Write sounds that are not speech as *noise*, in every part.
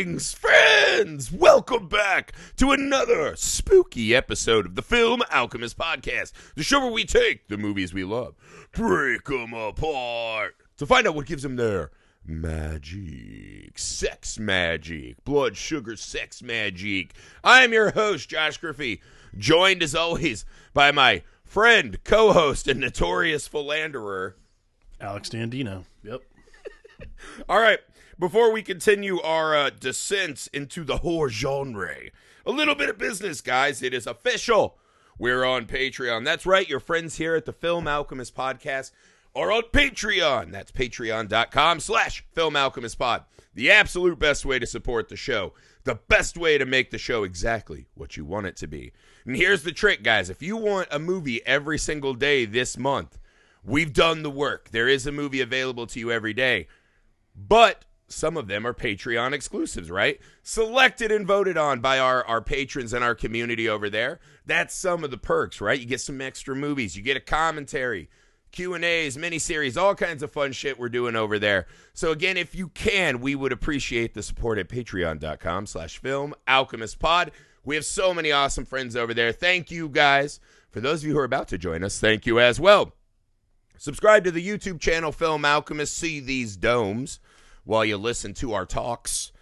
Greetings, friends! Welcome back to another spooky episode of the Film Alchemist Podcast, the show where we take the movies we love, break them apart to find out what gives them their magic, sex magic, blood sugar sex magic. I am your host, Josh Griffey, joined as always by my friend, co host, and notorious philanderer, Alex Dandino. Yep. *laughs* All right, before we continue our uh, descent into the horror genre, a little bit of business, guys. It is official. We're on Patreon. That's right, your friends here at the Film Alchemist Podcast are on Patreon. That's patreon.com slash Film Alchemist Pod. The absolute best way to support the show. The best way to make the show exactly what you want it to be. And here's the trick, guys. If you want a movie every single day this month, we've done the work. There is a movie available to you every day. But some of them are Patreon exclusives, right? Selected and voted on by our, our patrons and our community over there. That's some of the perks, right? You get some extra movies, you get a commentary, Q&As, miniseries, all kinds of fun shit we're doing over there. So again, if you can, we would appreciate the support at patreon.com slash film alchemist pod. We have so many awesome friends over there. Thank you guys. For those of you who are about to join us, thank you as well. Subscribe to the YouTube channel Film Alchemist. See these domes while you listen to our talks.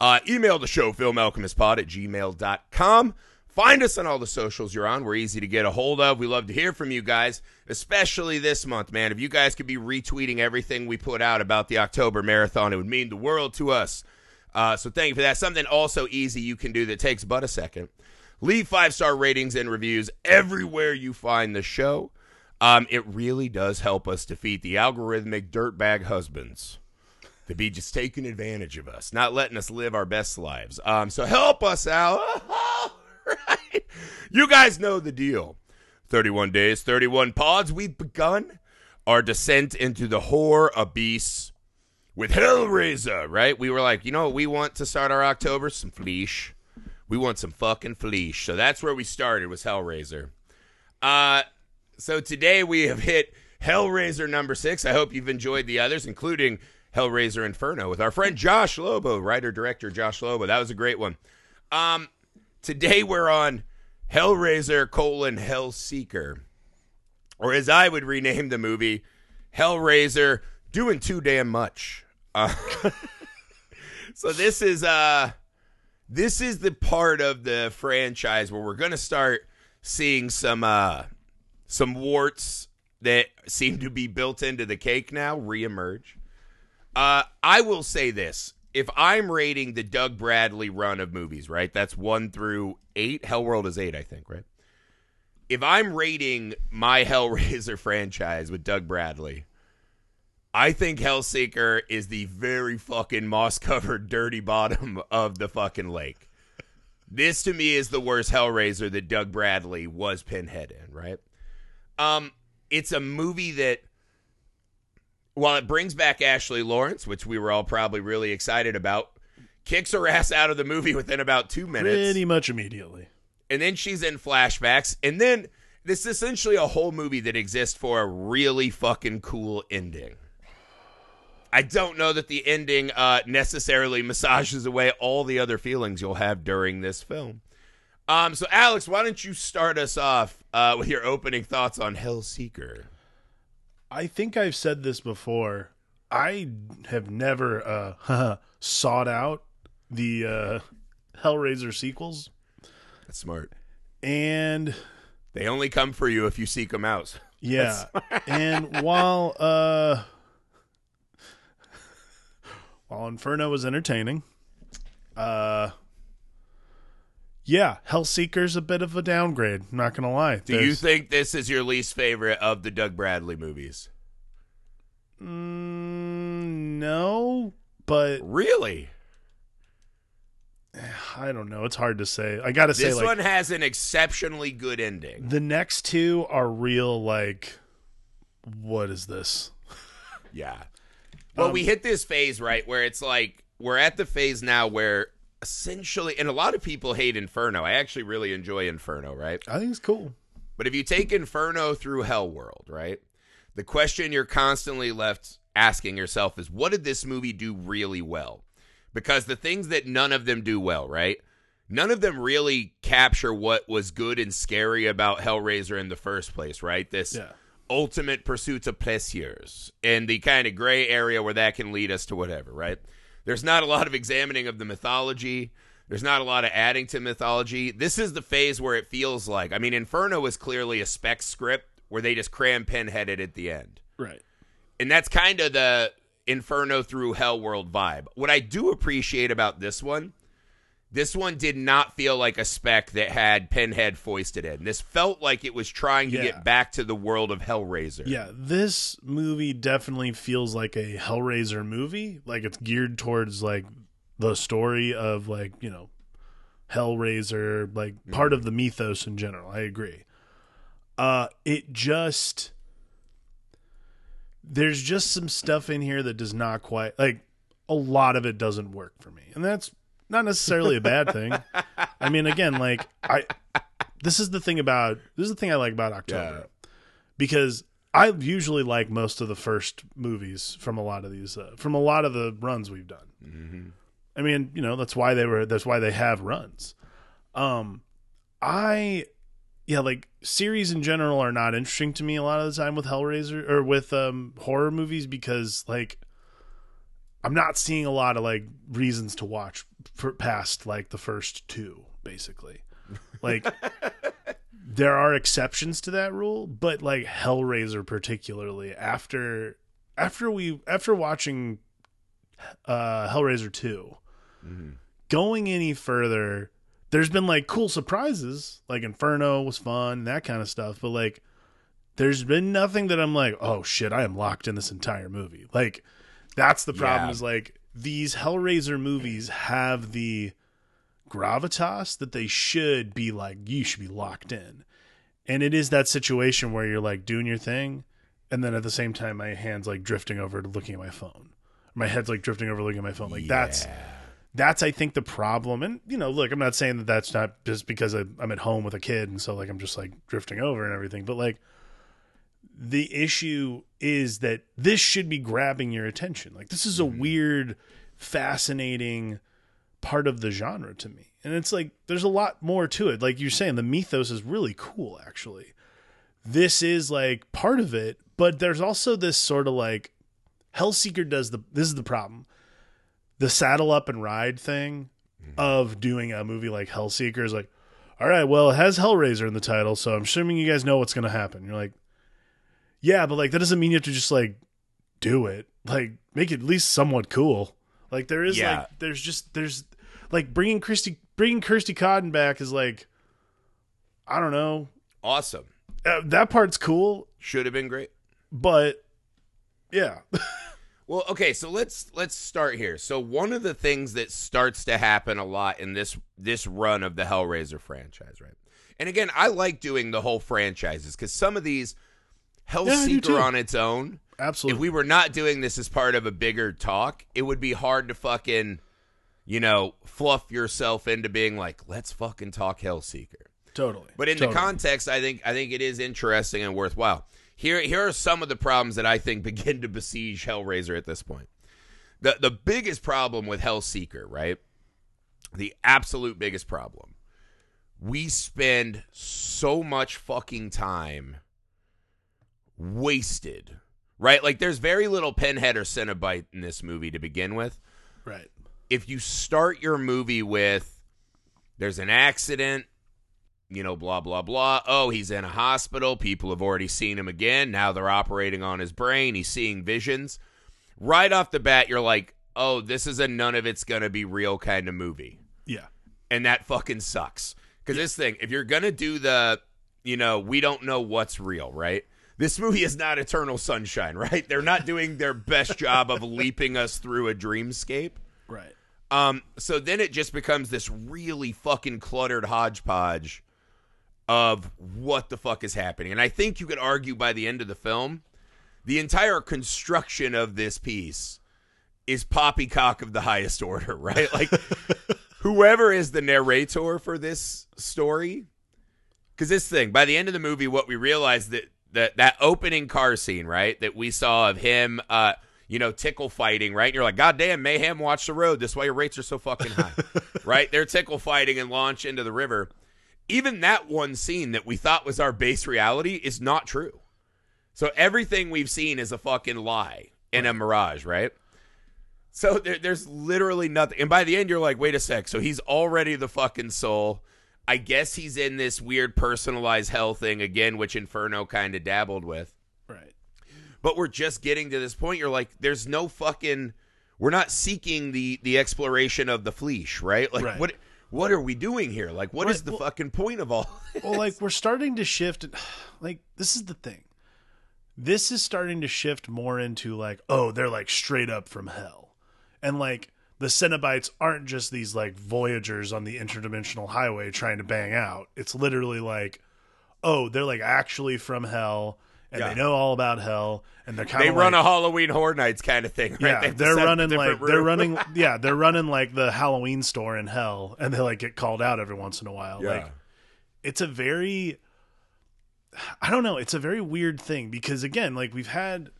Uh, email the show, filmalchemistpod at gmail.com. Find us on all the socials you're on. We're easy to get a hold of. We love to hear from you guys, especially this month, man. If you guys could be retweeting everything we put out about the October Marathon, it would mean the world to us. Uh, so thank you for that. Something also easy you can do that takes but a second. Leave five star ratings and reviews everywhere you find the show. Um, it really does help us defeat the algorithmic dirtbag husbands to be just taking advantage of us, not letting us live our best lives. Um, so help us out. *laughs* right? You guys know the deal. 31 days, 31 pods. We've begun our descent into the horror abyss with Hellraiser, right? We were like, you know we want to start our October? Some fleesh. We want some fucking fleesh. So that's where we started was Hellraiser. Uh, so today we have hit Hellraiser number six. I hope you've enjoyed the others, including Hellraiser Inferno with our friend Josh Lobo, writer director Josh Lobo. That was a great one. Um, today we're on Hellraiser colon Hellseeker, or as I would rename the movie, Hellraiser doing too damn much. Uh, *laughs* so this is uh this is the part of the franchise where we're gonna start seeing some uh some warts that seem to be built into the cake now reemerge. Uh, I will say this. If I'm rating the Doug Bradley run of movies, right? That's one through eight. Hellworld is eight, I think, right? If I'm rating my *laughs* Hellraiser franchise with Doug Bradley, I think Hellseeker is the very fucking moss covered *laughs* dirty bottom of the fucking lake. This to me is the worst Hellraiser that Doug Bradley was Pinhead in, right? Um, it's a movie that while it brings back Ashley Lawrence, which we were all probably really excited about, kicks her ass out of the movie within about two minutes. Pretty much immediately. And then she's in flashbacks. And then this is essentially a whole movie that exists for a really fucking cool ending. I don't know that the ending uh, necessarily massages away all the other feelings you'll have during this film. Um, so, Alex, why don't you start us off uh, with your opening thoughts on Hellseeker? I think I've said this before. I have never uh, *laughs* sought out the uh, Hellraiser sequels, That's smart. and They only come for you if you seek them out. *laughs* yeah, and while uh, while Inferno was entertaining, uh, yeah, Hellseeker's a bit of a downgrade. Not gonna lie. Do you think this is your least favorite of the Doug Bradley movies? Mm, no, but Really? *sighs* I don't know. It's hard to say. I gotta say, This like one has an exceptionally good ending. the next two are real. Like, what is this? Yeah. Well, Um, we hit this phase, right, where it's like we're at the phase now where essentially, and a lot of people hate Inferno. I actually really enjoy Inferno, right? I think it's cool. But if you take Inferno through Hell World, right, the question you're constantly left asking yourself is what did this movie do really well? because the things that none of them do well, right? None of them really capture what was good and scary about Hellraiser in the first place, right? This Yeah. ultimate pursuit of pleasures and the kind of gray area where that can lead us to whatever, right? There's not a lot of examining of the mythology. There's not a lot of adding to mythology. This is the phase where it feels like, I mean, Inferno is clearly a spec script where they just cram Pinhead it at the end. Right. And that's kind of the Inferno through Hell World vibe. What I do appreciate about this one, this one did not feel like a spec that had Pinhead foisted in. This felt like it was trying to Yeah. get back to the world of Hellraiser. Yeah, this movie definitely feels like a Hellraiser movie. Like it's geared towards like the story of like, you know, Hellraiser, like part of the mythos in general. I agree. Uh it just there's just some stuff in here that does not quite like a lot of it doesn't work for me. And that's not necessarily a bad thing. I mean, again, like I this is the thing about this is the thing I like about October because I usually like most of the first movies from a lot of these uh, from a lot of the runs we've done. I mean, you know, that's why they were that's why they have runs. Um I yeah, like series in general are not interesting to me a lot of the time with Hellraiser or with um horror movies because like I'm not seeing a lot of like reasons to watch for past like the first two basically. Like *laughs* there are exceptions to that rule, but like Hellraiser particularly after after we after watching uh Hellraiser 2 going any further there's been like cool surprises like Inferno was fun that kind of stuff but like there's been nothing that I'm like oh shit I am locked in this entire movie like that's the problem Yeah. is like these Hellraiser movies have the gravitas that they should be like you should be locked in. And it is that situation where you're like doing your thing and then at the same time my hands like drifting over to looking at my phone. My head's like drifting over looking at my phone. Like that's that's i think the problem. And you know look i'm not saying that that's not just because I, i'm at home with a kid and so like i'm just like drifting over and everything but like the issue is that this should be grabbing your attention. Like this is a mm-hmm. weird fascinating part of the genre to me. And it's like there's a lot more to it. Like you're saying the mythos is really cool actually. This is like part of it but there's also this sort of like hellseeker does the this is the problem. The saddle up and ride thing mm-hmm. of doing a movie like hellseeker is like all right well it has hellraiser in the title so i'm assuming you guys know what's going to happen. You're like yeah but like that doesn't mean you have to just like do it like make it at least somewhat cool like there is Yeah. like there's just there's like bringing christy bringing kirsty cotton back is like i don't know Awesome. uh, that part's cool Should have been great. but yeah *laughs* Well, okay, so let's let's start here. So one of the things that starts to happen a lot in this this run of the Hellraiser franchise, right? And again, I like doing the whole franchises because some of these I do too. Hellseeker on its own, absolutely if we were not doing this as part of a bigger talk, it would be hard to fucking, you know, fluff yourself into being like, let's fucking talk Hellseeker. totally But in Totally. the context, I think I think it is interesting and worthwhile. Here here are some of the problems that I think *laughs* begin to besiege Hellraiser at this point. The the biggest problem with Hellseeker, right? The absolute biggest problem. We spend so much fucking time wasted. Right? Like there's very little pinhead or Cenobite in this movie to begin with right if you start your movie with there's an accident, you know, blah, blah, blah. Oh, he's in a hospital. People have already seen him again. Now they're operating on his brain. He's seeing visions. Right off the bat, you're like, oh, this is a none of it's going to be real kind of movie. yeah And that fucking sucks. Because this thing, if you're going to do the, you know, we don't know what's real, right? This movie is not Eternal Sunshine, right? They're not doing their best job of *laughs* leaping us through a dreamscape. right Um, so then it just becomes this really fucking cluttered hodgepodge of what the fuck is happening. And I think you could argue by the end of the film, the entire construction of this piece is poppycock of the highest order, *laughs* right? Like *laughs* whoever is the narrator for this story, because this thing, by the end of the movie, what we realize that that that opening car scene, right, that we saw of him, uh, you know, tickle fighting, right? And you're like, God damn, Mayhem, watch the road. This is why your rates are so fucking high, *laughs* right? They're tickle fighting and launch into the river. Even that one scene that we thought was our base reality is not true. So everything we've seen is a fucking lie and a mirage, right? So there, there's literally nothing. And by the end, you're like, wait a sec. So he's already the fucking soul. I guess he's in this weird personalized hell thing again, which Inferno kind of dabbled with. Right. But we're just getting to this point. You're like, there's no fucking. We're not seeking the the exploration of the fleesh, right? Like Right. what what are we doing here? Like what is Right, the well- fucking point of all? well like we're starting to shift *sighs* like this is the thing this is starting to shift more into like oh they're like straight up from hell and like the Cenobites aren't just these like voyagers on the interdimensional highway trying to bang out it's literally like oh they're like actually from hell and Yeah. they know all about hell and they're kind of they of run like, a Halloween Horror Nights kind of thing, right? yeah, They have to they're set up a running like different they're running yeah, they're running like the Halloween store in hell and they like get called out every once in a while. Yeah. Like it's a very I don't know, it's a very weird thing because again, like we've had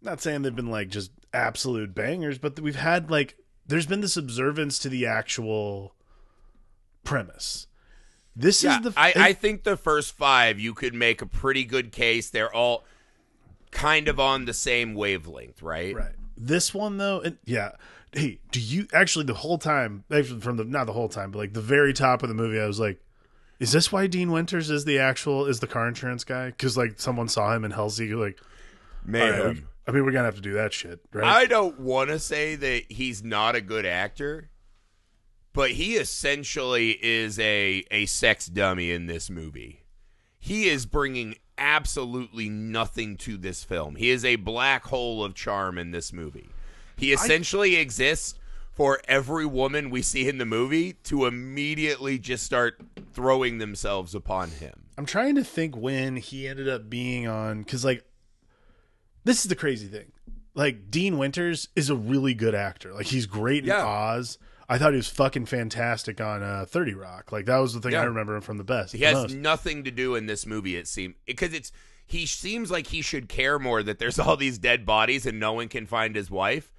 not saying they've been like just absolute bangers, but we've had like there's been this observance to the actual premise. This Yeah, is the I, I think the first five you could make a pretty good case. They're all kind of on the same wavelength, right? Right. This one though, and yeah. Hey, do you actually the whole time actually from the not the whole time, but like the very top of the movie, I was like, is this why Dean Winters is the actual is the car insurance guy? Because like someone saw him in Hellseeker, like, all right, Mayhem. we- I mean, we're gonna have to do that shit, right? I don't want to say that he's not a good actor, but he essentially is a a sex dummy in this movie. He is bringing absolutely nothing to this film. He is a black hole of charm in this movie. He essentially exists for every woman we see in the movie to immediately just start throwing themselves upon him. I'm trying to think when he ended up being on because like this is the crazy thing. Like Dean Winters is a really good actor. Like he's great in Yeah. Oz. I thought he was fucking fantastic on uh, Thirty Rock. Like that was the thing Yeah. I remember him from the best. He the has most. nothing to do in this movie. It seems because it's he seems like he should care more that there's all these dead bodies and no one can find his wife.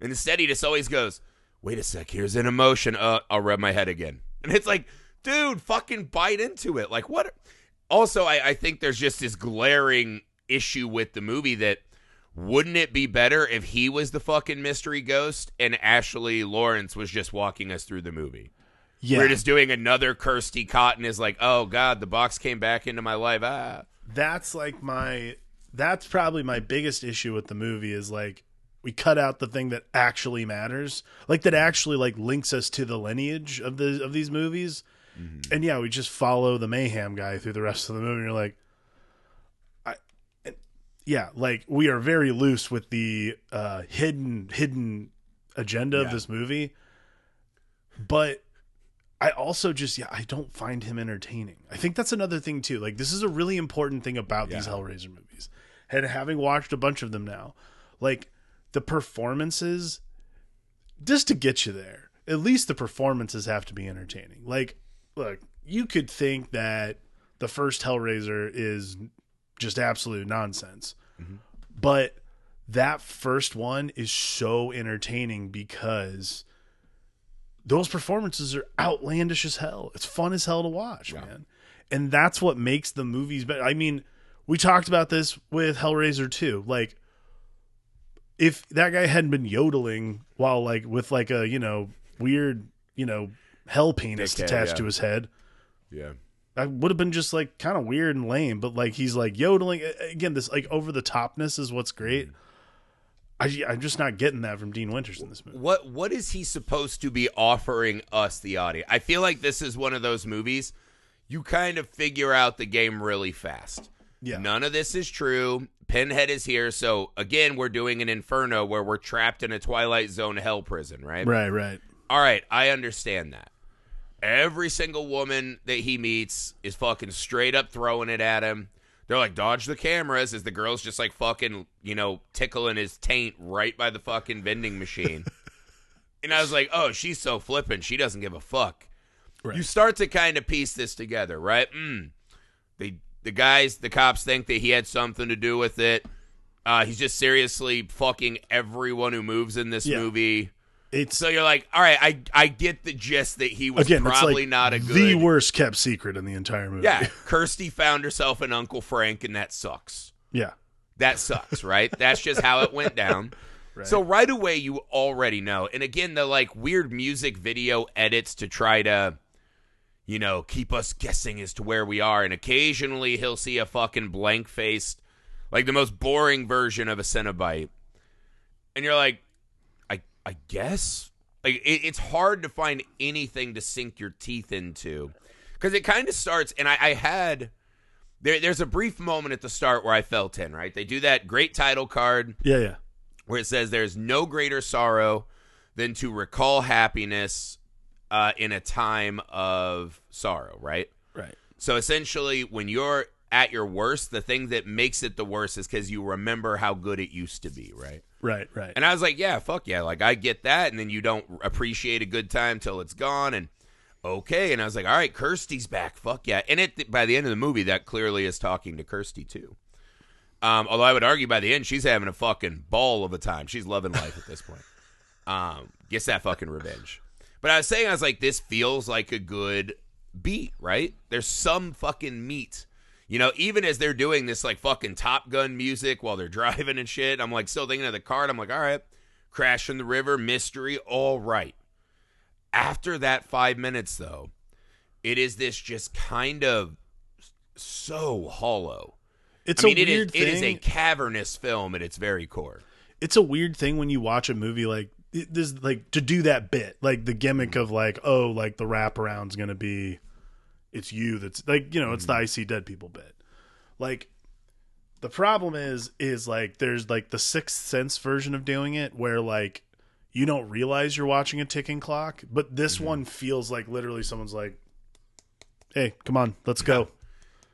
And instead, he just always goes, "Wait a sec, here's an emotion. Uh, I'll rub my head again." And it's like, dude, fucking bite into it. Like what? Also, I, I think there's just this glaring issue with the movie that wouldn't it be better if he was the fucking mystery ghost and Ashley Lawrence was just walking us through the movie? yeah. We're just doing another Kirsty Cotton is like, oh god, the box came back into my life. Ah, that's like my that's probably my biggest issue with the movie is like we cut out the thing that actually matters like that actually like links us to the lineage of the of these movies and yeah we just follow the mayhem guy through the rest of the movie and you're like yeah like we are very loose with the uh hidden hidden agenda of this movie but I also just yeah, I don't find him entertaining. I think that's another thing too. Like this is a really important thing about these Hellraiser movies. And having watched a bunch of them now, like the performances just to get you there. At least the performances have to be entertaining. Like look, you could think that the first Hellraiser is just absolute nonsense. Mm-hmm. But that first one is so entertaining because those performances are outlandish as hell. It's fun as hell to watch, man. And that's what makes the movies better. I mean, we talked about this with Hellraiser 2. Like if that guy hadn't been yodeling while like with like a, you know, weird, you know, hell penis Dickhead, attached yeah. to his head, yeah. That would have been just like kind of weird and lame, but like he's like yodeling again. This like over the topness is what's great. I, I'm just not getting that from Dean Winters in this movie. What what is he supposed to be offering us, the audience? I feel like this is one of those movies you kind of figure out the game really fast. Yeah. None of this is true. Pinhead is here, so again, we're doing an inferno where we're trapped in a Twilight Zone hell prison, right? Right, right. All right, I understand that. Every single woman that he meets is fucking straight up throwing it at him. They're like, dodge the cameras as the girl's just like fucking, you know, tickling his taint right by the fucking vending machine. *laughs* and I was like, oh, she's so flippant. She doesn't give a fuck. Right. You start to kind of piece this together, right? Mm. They, the guys, the cops think that he had something to do with it. Uh, he's just seriously fucking everyone who moves in this Yeah. movie. It's So you're like, all right, I I get the gist that he was again, probably like not a good. the worst kept secret in the entire movie. Yeah, Kirsty found herself an Uncle Frank, and that sucks. yeah. That sucks, right? That's just how it went down. *laughs* Right. So right away you already know. And again, the like weird music video edits to try to you know, keep us guessing as to where we are and occasionally he'll see a fucking blank faced like the most boring version of a Cenobite. And you're like I guess like it, it's hard to find anything to sink your teeth into because it kind of starts and I, I had there, there's a brief moment at the start where I felt in right. They do that great title card Yeah, yeah. where it says there's no greater sorrow than to recall happiness uh, in a time of sorrow, right? Right. So essentially, when you're at your worst, the thing that makes it the worst is because you remember how good it used to be, right? Right, right. And I was like, yeah, fuck yeah. Like, I get that. And then you don't appreciate a good time till it's gone. And okay. And I was like, all right, Kirsty's back. Fuck yeah. And it by the end of the movie, that clearly is talking to Kirsty, too. Um, although I would argue by the end, she's having a fucking ball of a time. She's loving life at this point. Um, gets that fucking revenge. But I was saying, I was like, this feels like a good beat, right? There's some fucking meat. You know, even as they're doing this like fucking Top Gun music while they're *laughs* driving and shit, I'm like still thinking of the card. I'm like, all right, crash in the river, mystery, all right. After that five minutes, though, it is this just kind of so hollow. It's I mean, a it is, weird it is thing. a cavernous film at its very core. it's a weird thing when you watch a movie like this like to do that bit like the gimmick of like oh like the wraparound's gonna be it's you that's like you know it's the mm-hmm. I see dead people bit like the problem is is like there's like the sixth sense version of doing it where like you don't realize you're watching a ticking clock but this mm-hmm. one feels like literally someone's like hey come on let's go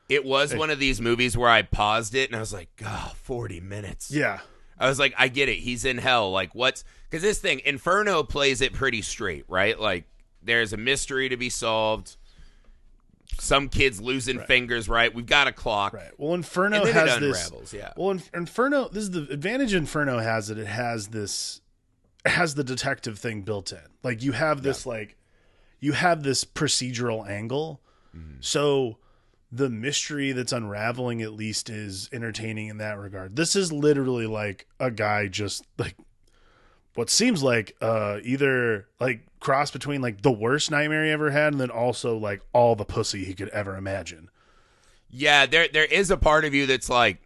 It was one of these movies where I paused it and I was like, God, 40 minutes. yeah I was like, I get it. He's in hell. Like, what's because this thing, Inferno plays it pretty straight, right? Like, there's a mystery to be solved. Some kids losing fingers, right? We've got a clock. Right. Well, Inferno has it this. unravels, yeah. Well, Inferno. This is the advantage Inferno has. That it has this. It has the detective thing built in. Like you have this like, you have this procedural angle. Mm-hmm. So, the mystery that's unraveling at least is entertaining in that regard. This is literally like a guy just like what seems like uh either like cross between like the worst nightmare he ever had and then also like all the pussy he could ever imagine. Yeah, there there is a part of you that's like,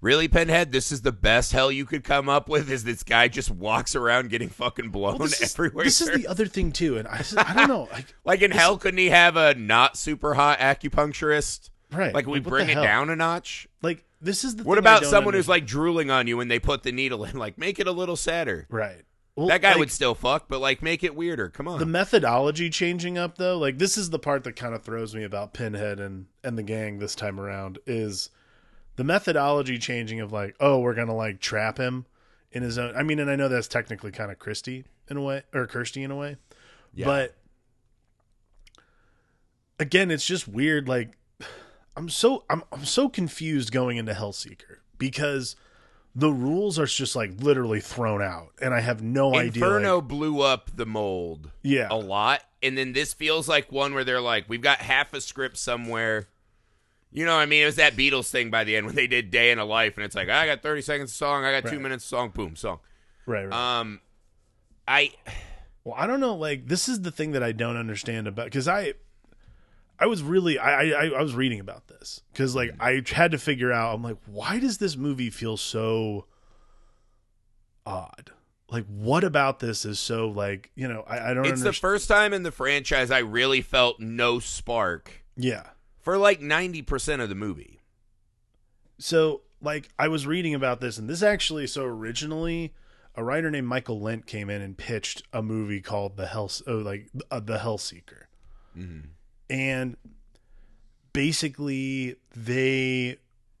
really, Pinhead, this is the best hell you could come up with. Is this guy just walks around getting fucking blown Well, this is, everywhere? this is the *laughs* other thing too, and I, I don't know, like, *laughs* like in hell, couldn't he have a not super hot acupuncturist? right? Like we what bring it hell? down a notch. Like this is the. What about someone who's like drooling on you when they put the needle in? Like, make it a little sadder. right? Well, That guy like, would still fuck, but like, make it weirder. Come on. the methodology changing up though. Like this is the part that kind of throws me about Pinhead and and the gang this time around is the methodology changing of like, oh, we're gonna like trap him in his own. I mean, and I know that's technically kind of Christie in a way, or Kirsty in a way, Yeah. but again, it's just weird. Like, I'm so I'm I'm so confused going into Hellseeker because the rules are just like literally thrown out, and I have no idea. Inferno like- blew up the mold yeah, a lot, and then this feels like one where they're like, we've got half a script somewhere. You know, what I mean, it was that Beatles thing by the end when they did "Day in a Life," and it's like, I got thirty seconds of song, I got two minutes of song, boom, song. right, right. Um, I Well, I don't know. Like, this is the thing that I don't understand about because I, I was really I, I I was reading about this because like I had to figure out. I'm like, why does this movie feel so odd? Like, what about this is so like you know I, I don't. it's the first time in the franchise I really felt no spark yeah. for like ninety percent of the movie. So like I was reading about this, and this actually so originally. A writer named Michael Lent came in and pitched a movie called The Hell, oh, like uh, The Hellseeker. And basically they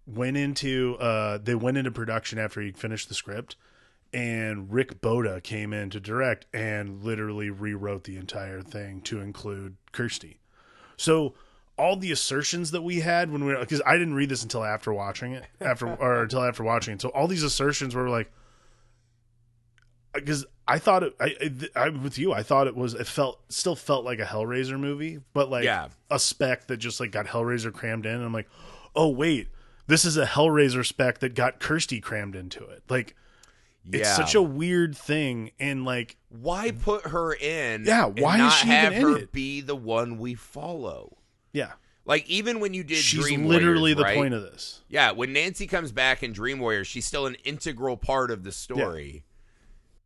went into uh they went into production after he finished the script and Rick Bota came in to direct and literally rewrote the entire thing to include Kirsty. So all the assertions that we had when we because I didn't read this until after watching it after or until after watching it. So all these assertions were like because I thought it. I, I I'm with you. I thought it was. It felt still felt like a Hellraiser movie, but like Yeah. a spec that just like got Hellraiser crammed in. And I'm like, oh wait, this is a Hellraiser spec that got Kirsty crammed into it. Like Yeah. it's such a weird thing, and like why put her in? Yeah, and why is she have her be the one we follow? yeah, Like even when you did she's Dream literally Warriors, the right? point of this. Yeah, when Nancy comes back in Dream Warriors, she's still an integral part of the story.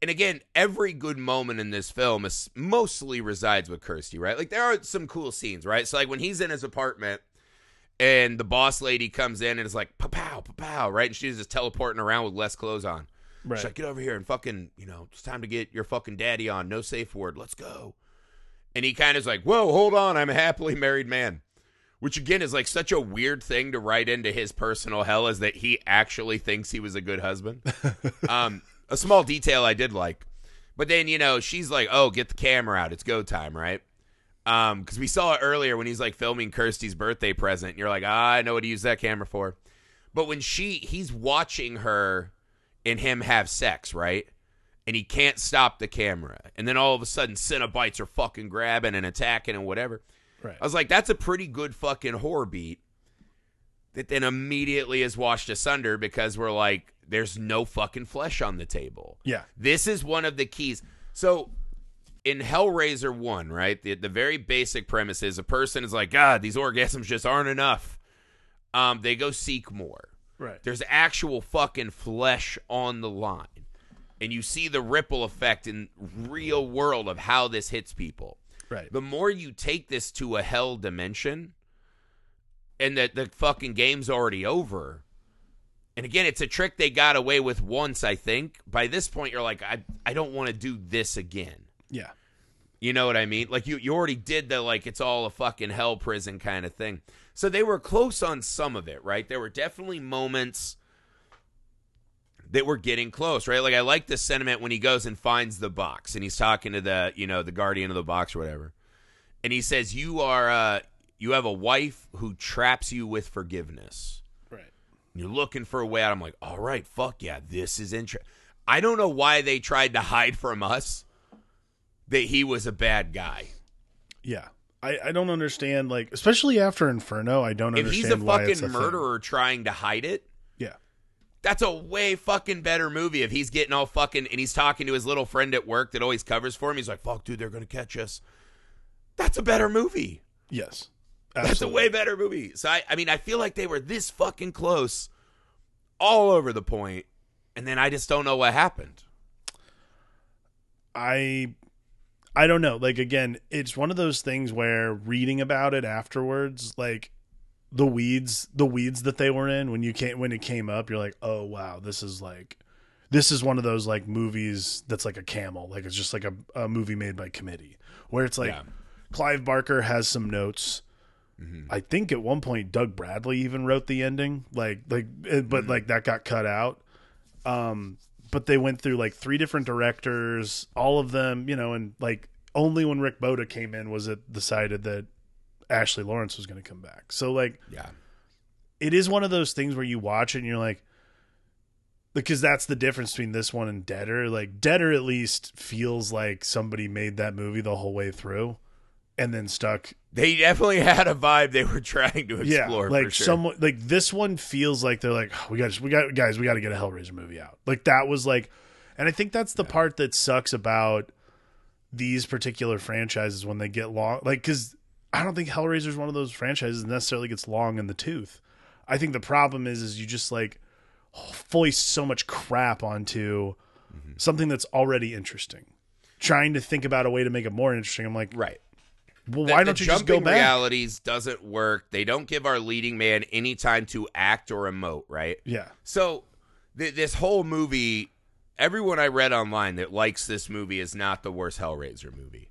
And again, every good moment in this film is mostly resides with Kirsty, right? Like there are some cool scenes, right? So like when he's in his apartment and the boss lady comes in and is like pow pow pow, right? And she's just teleporting around with less clothes on. Right. She's like, get over here and fucking, you know, it's time to get your fucking daddy on. No safe word. Let's go. And he kind of is like, whoa, hold on. I'm a happily married man. Which again is like such a weird thing to write into his personal hell is that he actually thinks he was a good husband. *laughs* um, a small detail I did like. But then, you know, she's like, oh, get the camera out. It's go time, right? Um, because we saw it earlier when he's like filming Kirsty's birthday present. And you're like, ah, I know what to use that camera for. But when she he's watching her and him have sex, right? And he can't stop the camera. And then all of a sudden Cenobites are fucking grabbing and attacking and whatever. Right. I was like, that's a pretty good fucking horror beat. That then immediately is washed asunder because we're like, there's no fucking flesh on the table. Yeah. This is one of the keys. So in Hellraiser 1, right? The the very basic premise is a person is like, God, these orgasms just aren't enough. Um, they go seek more. Right. There's actual fucking flesh on the line. And you see the ripple effect in real world of how this hits people. Right. The more you take this to a hell dimension and that the fucking game's already over. And again, it's a trick they got away with once, I think. By this point, you're like, I, I don't want to do this again. Yeah. You know what I mean? Like you, you already did the like it's all a fucking hell prison kind of thing. So they were close on some of it, right? There were definitely moments that were getting close, right? Like I like the sentiment when he goes and finds the box and he's talking to the, you know, the guardian of the box or whatever. And he says, You are uh you have a wife who traps you with forgiveness. Right. You're looking for a way out. I'm like, all right, fuck yeah, this is interesting. I don't know why they tried to hide from us that he was a bad guy. Yeah. I, I don't understand like especially after Inferno, I don't If understand If he's a fucking a thing. murderer trying to hide it, Yeah. that's a way fucking better movie. If he's getting all fucking and he's talking to his little friend at work that always covers for him, he's like, fuck, dude, they're gonna catch us. That's a better movie. Yes. That's a way better movie. So I, I mean, I feel like they were this fucking close, all over the point, and then I just don't know what happened. I I don't know. Like again, it's one of those things where reading about it afterwards, like the weeds, the weeds that they were in when you came when it came up, you're like, "Oh wow, this is like this is one of those like movies that's like a camel. Like it's just like a, a movie made by committee where it's like Yeah. Clive Barker has some notes. I think at one point Doug Bradley even wrote the ending, like like, eh, but like that got cut out. Um, but they went through like three different directors, all of them, you know, and like only when Rick Bota came in was it decided that Ashley Lawrence was going to come back. So like Yeah. it is one of those things where you watch it and you're like because that's the difference between this one and Deader. Like Deader at least feels like somebody made that movie the whole way through and then stuck They definitely had a vibe they were *laughs* trying to explore. yeah, like sure. someone like this one feels like they're like "Oh, we got we got guys we got to get a Hellraiser movie out. Like that was like, and I think that's the part that sucks about these particular franchises when they get long. Like because I don't think Hellraiser is one of those franchises that necessarily gets long in the tooth. I think the problem is is you just like foist so much crap onto Mm-hmm. something that's already interesting. Trying to think about a way to make it more interesting. I'm like, right. Well, why don't you just go back? realities doesn't work. They don't give our leading man any time to act or emote, right? Yeah, So th- this whole movie, everyone I read online that likes this movie is not the worst Hellraiser movie.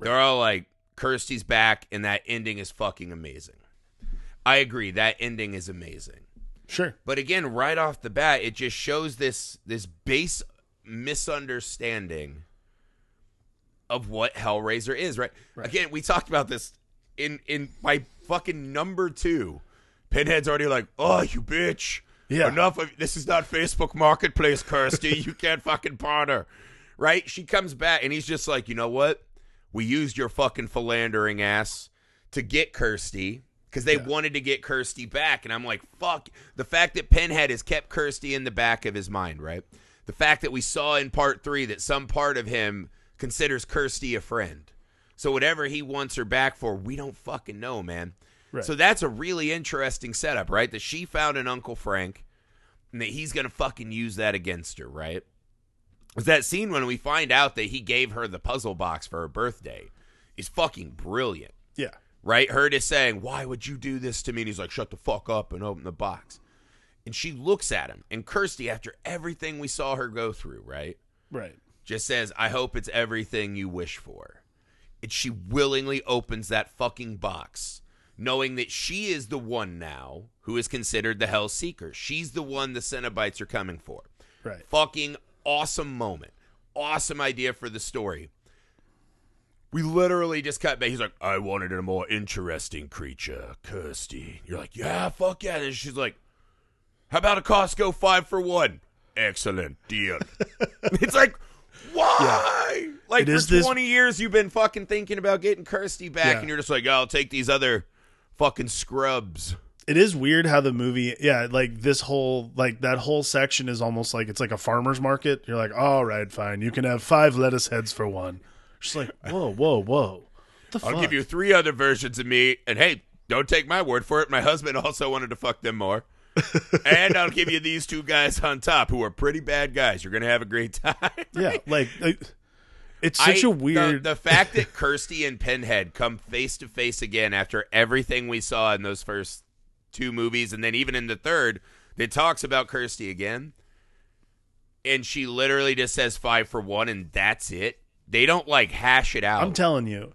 They're all like, Kirsty's back, and that ending is fucking amazing. I agree, that ending is amazing. sure. But again, right off the bat, it just shows this this base misunderstanding of what Hellraiser is, right? Again, we talked about this in in by fucking number two, Pinhead's already like, oh, you bitch. Yeah. Enough of this is not Facebook Marketplace, Kirsty. *laughs* you can't fucking partner. Right? She comes back and he's just like, you know what? We used your fucking philandering ass to get Kirsty because they Yeah. wanted to get Kirsty back. And I'm like, fuck. The fact that Pinhead has kept Kirsty in the back of his mind, right? The fact that we saw in part three that some part of him considers Kirsty a friend. So whatever he wants her back for, we don't fucking know, man. Right. So that's a really interesting setup, right? That she found an Uncle Frank and that he's going to fucking use that against her, right? Is that scene when we find out that he gave her the puzzle box for her birthday is fucking brilliant, Yeah. right? Her just saying, Why would you do this to me? And he's like, Shut the fuck up and open the box. And she looks at him. And Kirsty, after everything we saw her go through, right? Right. Just says, I hope it's everything you wish for. And she willingly opens that fucking box, knowing that she is the one now who is considered the Hell Seeker. She's the one the Cenobites are coming for. Right. Fucking awesome moment. Awesome idea for the story. We literally just cut back. He's like, I wanted a more interesting creature, Kirsty. You're like, yeah, fuck yeah. And she's like, how about a Costco five for one? Excellent deal. *laughs* it's like, why? Like It for is this- 20 years you've been fucking thinking about getting Kirsty back Yeah. and you're just like, oh, I'll take these other fucking scrubs. It is weird how the movie, yeah, like this whole, like that whole section is almost like it's like a farmer's market. You're like, all right, fine, you can have five lettuce heads for one. She's like, *laughs* whoa, whoa, whoa. What the I'll give you three other versions of me, and hey, don't take my word for it. My husband also wanted to fuck them more. And I'll give you these two guys on top who are pretty bad guys. You're gonna have a great time. *laughs* yeah, like, *laughs* like, it's such I- a weird. The, the fact that Kirsty and Pinhead come face to face again after everything we saw in those first two movies, and then even in the third, that talks about Kirsty again, and she literally just says five for one, and that's it. They don't like hash it out. I'm telling you,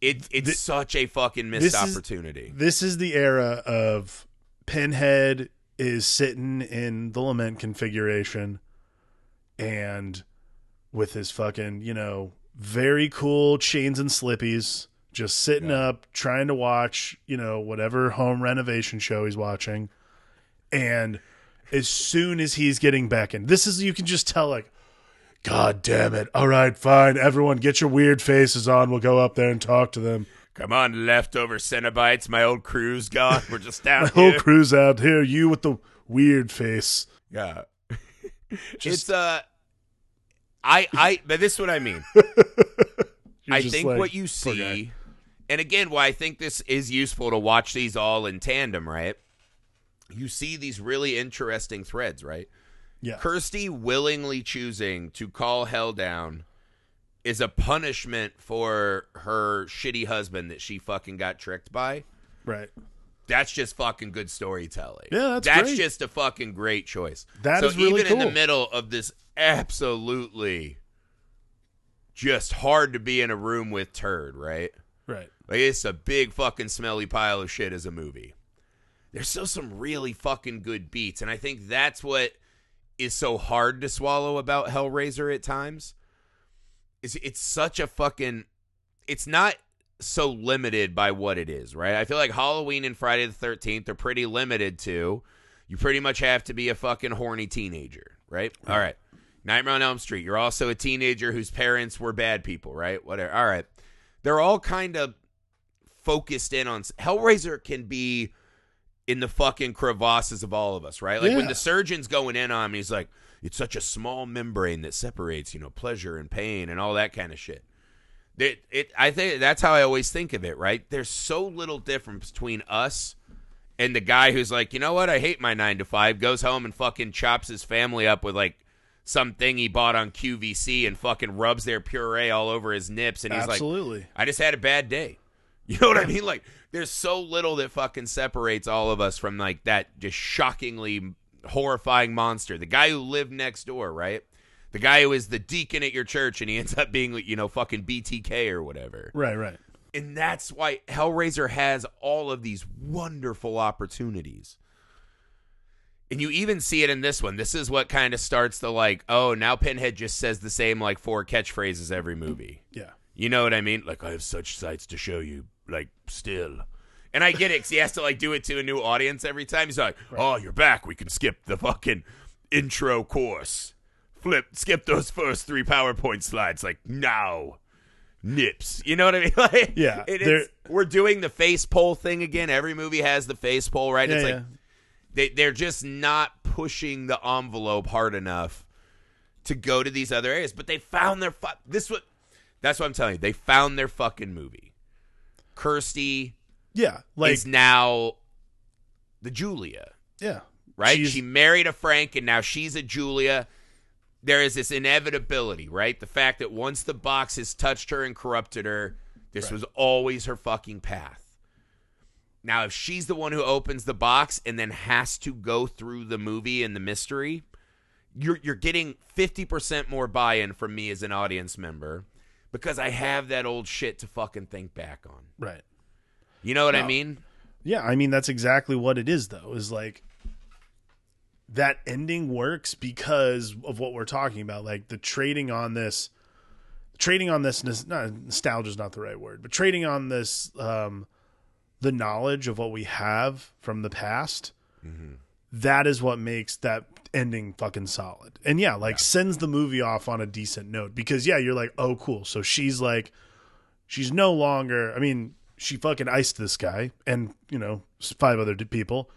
it, it's thi- such a fucking missed this is- opportunity. this is the era of Pinhead is sitting in the lament configuration and with his fucking, you know, very cool chains and slippies, just sitting up trying to watch, you know, whatever home renovation show he's watching. And as soon as he's getting back in, this is you can just tell like God damn it. All right, fine. Everyone get your weird faces on. We'll go up there and talk to them. Come on, leftover Cenobites. My old crew's gone. We're just *laughs* down whole here. crew's out here. You with the weird face. Yeah. *laughs* it's uh I I but this is what I mean. *laughs* I think like, what you see and again why I think this is useful to watch these all in tandem, right? You see these really interesting threads, right? Yeah. Kirsty willingly choosing to call hell down is a punishment for her shitty husband that she fucking got tricked by. Right. That's just fucking good storytelling. Yeah, that's great. just a fucking great choice. That so is really even in the middle of this absolutely just hard to be in a room with turd, right? Right. Like it's a big fucking smelly pile of shit as a movie. There's still some really fucking good beats, and I think that's what is so hard to swallow about Hellraiser at times. Is it's such a fucking it's not so limited by what it is, right? I feel like Halloween and Friday the 13th are pretty limited to you pretty much have to be a fucking horny teenager, right? All right. Nightmare on Elm Street, you're also a teenager whose parents were bad people, right? Whatever. All right. They're all kind of focused in on Hellraiser can be in the fucking crevasses of all of us, right? Like when the surgeon's going in on him, he's like, it's such a small membrane that separates, you know, pleasure and pain and all that kind of shit. It, it, I think that's how I always think of it, right? There's so little difference between us and the guy who's like, you know what? I hate my nine to five. Goes home and fucking chops his family up with like something he bought on QVC and fucking rubs their puree all over his nips, and he's like, Absolutely. I just had a bad day. *laughs* You know what I mean? Like, there's so little that fucking separates all of us from like that just shockingly horrifying monster. The guy who lived next door, right? The guy who is the deacon at your church and he ends up being, you know, fucking BTK or whatever. right. Right. And that's why Hellraiser has all of these wonderful opportunities. And you even see it in this one. This is what kind of starts the like, oh, now Pinhead just says the same like four catchphrases every movie. Yeah. You know what I mean? Like, I have such sights to show you, like still. And I get it because he has to like do it to a new audience every time. He's like, "Oh, you're back. We can skip the fucking intro course. Flip, skip those first three PowerPoint slides. Like now, nips. You know what I mean? *laughs* Like, Yeah. We're doing the face pull thing again. Every movie has the face pull, right? Yeah, it's yeah. like they they're just not pushing the envelope hard enough to go to these other areas. But they found their fu- this what that's what I'm telling you. They found their fucking movie. Kirsty yeah, like is now the Julia, yeah, right? She's- she married a Frank and now she's a Julia. There is this inevitability, right? The fact that once the box has touched her and corrupted her, this was always her fucking path. Now, if she's the one who opens the box and then has to go through the movie and the mystery, you're you're getting 50% more buy-in from me as an audience member because I have that old shit to fucking think back on. right. You know what I mean? Yeah, I mean that's exactly what it is though. Is like that ending works because of what we're talking about, like the trading on this trading on this nostalgia is not the right word, but trading on this um the knowledge of what we have from the past. that is what makes that ending fucking solid. And yeah, like sends the movie off on a decent note because yeah, you're like, "Oh cool." So she's like she's no longer, I mean, she fucking iced this guy and, you know, five other people,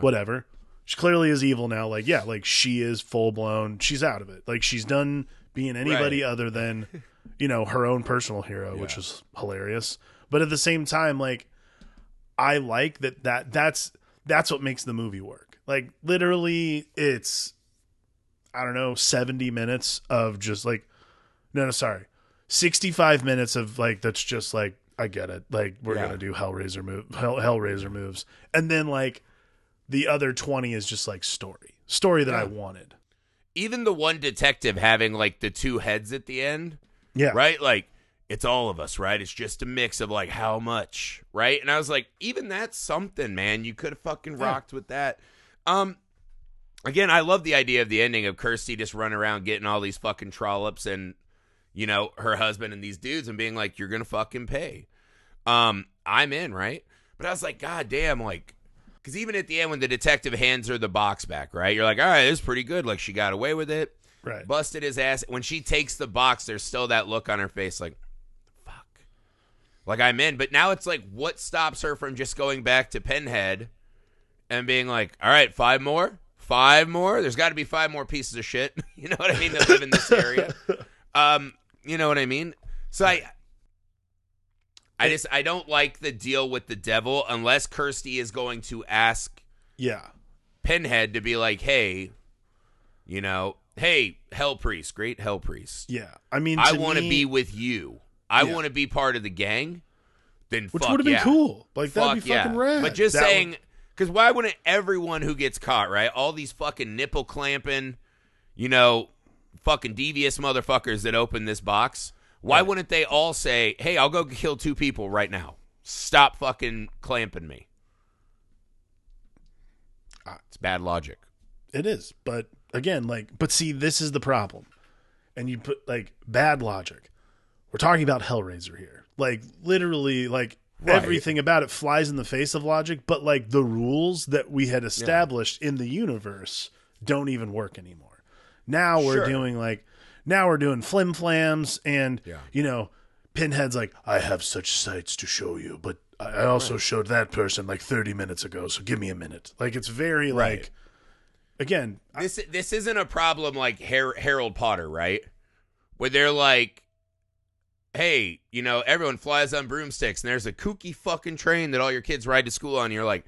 whatever. She clearly is evil now. Like, yeah, like she is full blown. She's out of it. Like she's done being anybody Right. other than, *laughs* you know, her own personal hero, which is hilarious. But at the same time, like, I like that. That that's that's what makes the movie work. Like literally, it's I don't know, seventy minutes of just like, no, no, sorry, sixty-five minutes of like that's just like I get it. Like we're Yeah. gonna do Hellraiser move, Hell, Hellraiser moves, and then like the other twenty is just like story, story that I wanted. Even the one detective having like the two heads at the end, Yeah, right? Like it's all of us, right? It's just a mix of like how much, right? And I was like, even that's something, man. You could have fucking Yeah. rocked with that. Um again, I love the idea of the ending of Kirsty just running around getting all these fucking trollops and you know, her husband and these dudes and being like, You're gonna fucking pay. Um, I'm in, right? But I was like, God damn, like because even at the end when the detective hands her the box back, right? You're like, all right, is pretty good. Like she got away with it right. busted his ass. When she takes the box, there's still that look on her face, like, fuck. Like I'm in, but now it's like, what stops her from just going back to Pinhead and being like, all right, five more, five more. There's got to be five more pieces of shit. *laughs* you know what I mean? That live in this area. *laughs* Um, you know what I mean? So I. I just I don't like the deal with the devil unless Kirsty is going to ask yeah, Pinhead to be like, hey, you know, hey, Hell Priest, great Hell Priest. yeah. I mean, I want to me- be with you. I Yeah. want to be part of the gang. Then which would have been yeah. cool. Like Fuck that'd be yeah. fucking rad. But just That would- saying, because why wouldn't everyone who gets caught, right? All these fucking nipple clamping, you know, fucking devious motherfuckers that open this box. Why Right. wouldn't they all say, "Hey, I'll go kill two people right now. Stop fucking clamping me." It's bad logic. It is, but again, like, but see, this is the problem, and you put like bad logic. We're talking about Hellraiser here, like literally, like Right. everything about it flies in the face of logic. But like the rules that we had established in the universe don't even work anymore. Now we're Sure. doing like, now we're doing flim flams, and Yeah. you know, Pinhead's like, I have such sights to show you, but I I also showed that person like 30 minutes ago, so give me a minute. Like it's very Right. like again, this this isn't a problem like Har- Harold Potter, right? Where they're like, "Hey, you know, everyone flies on broomsticks, and there's a kooky fucking train that all your kids ride to school on." And you're like,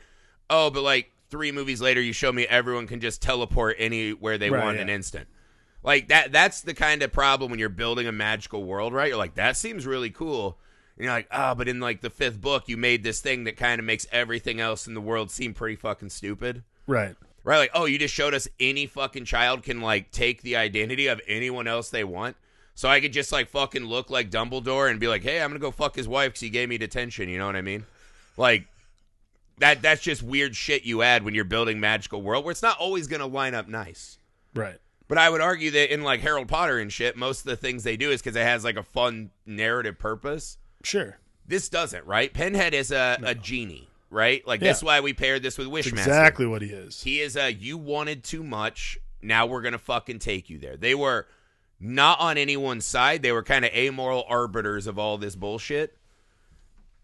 "Oh, but like three movies later, you show me everyone can just teleport anywhere they Right, want in an instant." Like that. That's the kind of problem when you're building a magical world, right? You're like, "That seems really cool." And you're like, "Ah, but in like the fifth book, you made this thing that kind of makes everything else in the world seem pretty fucking stupid." right. Right, like, oh, you just showed us any fucking child can like take the identity of anyone else they want. So I could just like fucking look like Dumbledore and be like, hey, I'm gonna go fuck his wife because he gave me detention. You know what I mean? Like that. That's just weird shit you add when you're building magical world where it's not always gonna line up nice. Right. But I would argue that in like Harold Potter and shit, most of the things they do is because it has like a fun narrative purpose. Sure. This doesn't, right? Pinhead is a, a genie, right? Like Yeah. that's why we paired this with Wishmaster. exactly what he is. He is a you wanted too much. Now we're gonna fucking take you there. They were not on anyone's side. They were kind of amoral arbiters of all this bullshit.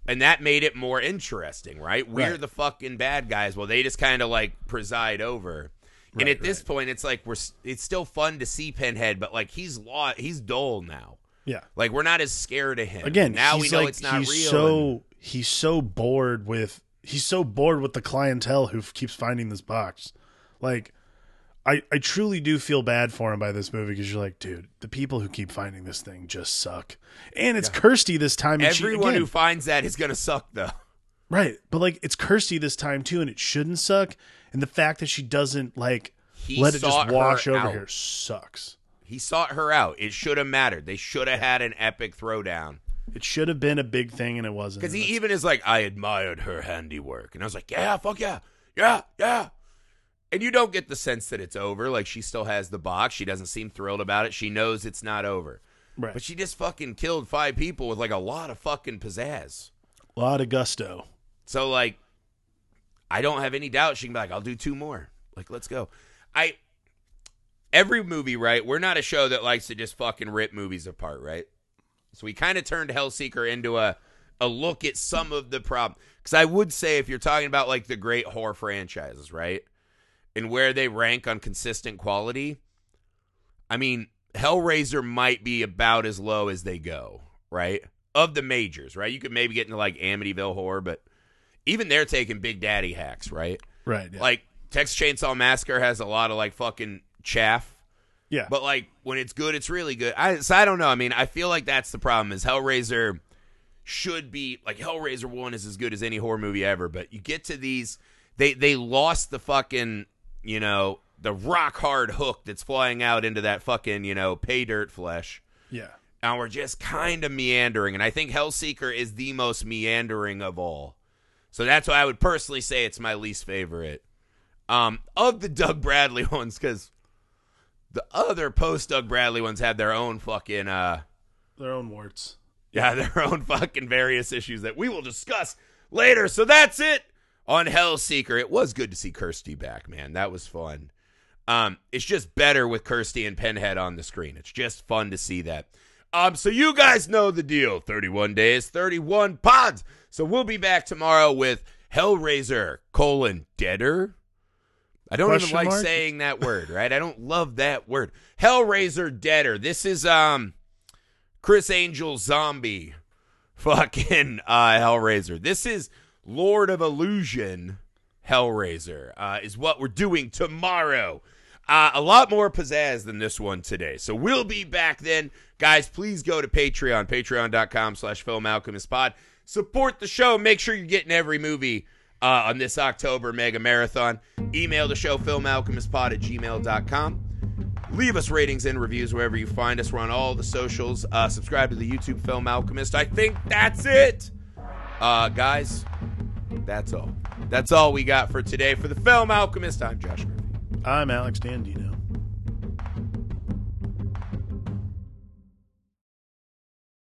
And that made it more interesting, right? We're Right. the fucking bad guys. Well, they just kind of like preside over. and Right, at this point, it's like we're it's still fun to see Pinhead, but like he's law he's dull now. Yeah. Like we're not as scared of him. Again, now we know like, it's not he's real. So and- he's so bored with he's so bored with the clientele who f- keeps finding this box. Like, I I truly do feel bad for him by this movie because you're like, dude, the people who keep finding this thing just suck. And it's Kirsty this time. And she- everyone again, who finds that is gonna suck though. right, but like it's Kirsty this time too, and it shouldn't suck. And the fact that she doesn't like He let it just wash over out. here sucks. He sought her out. It should have mattered. They should have had an epic throwdown. It should have been a big thing, and it wasn't. Because he even is like, I admired her handiwork. And I was like, yeah, fuck yeah. Yeah, yeah. And you don't get the sense that it's over. Like, she still has the box. She doesn't seem thrilled about it. She knows it's not over. right, But she just fucking killed five people with like a lot of fucking pizzazz. a lot of gusto. So, like, I don't have any doubt she can be like, I'll do two more. Like, let's go. I. Every movie, right? We're not a show that likes to just fucking rip movies apart, right? So we kind of turned Hellseeker into a a look at some of the problem. Because I would say if you're talking about like the great horror franchises, right, and where they rank on consistent quality, I mean, Hellraiser might be about as low as they go, right? Of the majors, right? You could maybe get into like Amityville horror, but even they're taking Big Daddy hacks, right? Right, yeah. Like Texas Chainsaw Massacre has a lot of like fucking chaff. yeah, But like when it's good, it's really good. I so I don't know. I mean, I feel like that's the problem. Is Hellraiser should be like Hellraiser one is as good as any horror movie ever. But you get to these, they they lost the fucking you know the rock hard hook that's flying out into that fucking you know pay dirt flesh. yeah. And we're just kind of meandering. And I think Hellseeker is the most meandering of all. So that's why I would personally say it's my least favorite. Um, of the Doug Bradley *laughs* ones, because the other post Doug Bradley ones had their own fucking uh Their own warts. yeah, *laughs* their own fucking various issues that we will discuss later. So that's it on Hellseeker. It was good to see Kirsty back, man. That was fun. Um, it's just better with Kirsty and Pinhead on the screen. It's just fun to see that. Um, so you guys know the deal. 31 days, 31 pods. So we'll be back tomorrow with Hellraiser colon deader. I don't Question even like mark? saying that word, right? I don't love that word. Hellraiser deader. This is um Criss Angel zombie *laughs* fucking uh Hellraiser. This is Lord of Illusion Hellraiser uh is what we're doing tomorrow. Uh, a lot more pizzazz than this one today. So we'll be back then. Guys, please go to Patreon, patreon.com slash film alchemist pod. Support the show. Make sure you're getting every movie uh, on this October mega marathon. Email the show, filmalchemistpod at gmail.com. Leave us ratings and reviews wherever you find us. We're on all the socials. Uh, subscribe to the YouTube Film Alchemist. I think that's it. Uh, guys, that's all. That's all we got for today. For the Film Alchemist, I'm Josh Murphy. I'm Alex Dandino.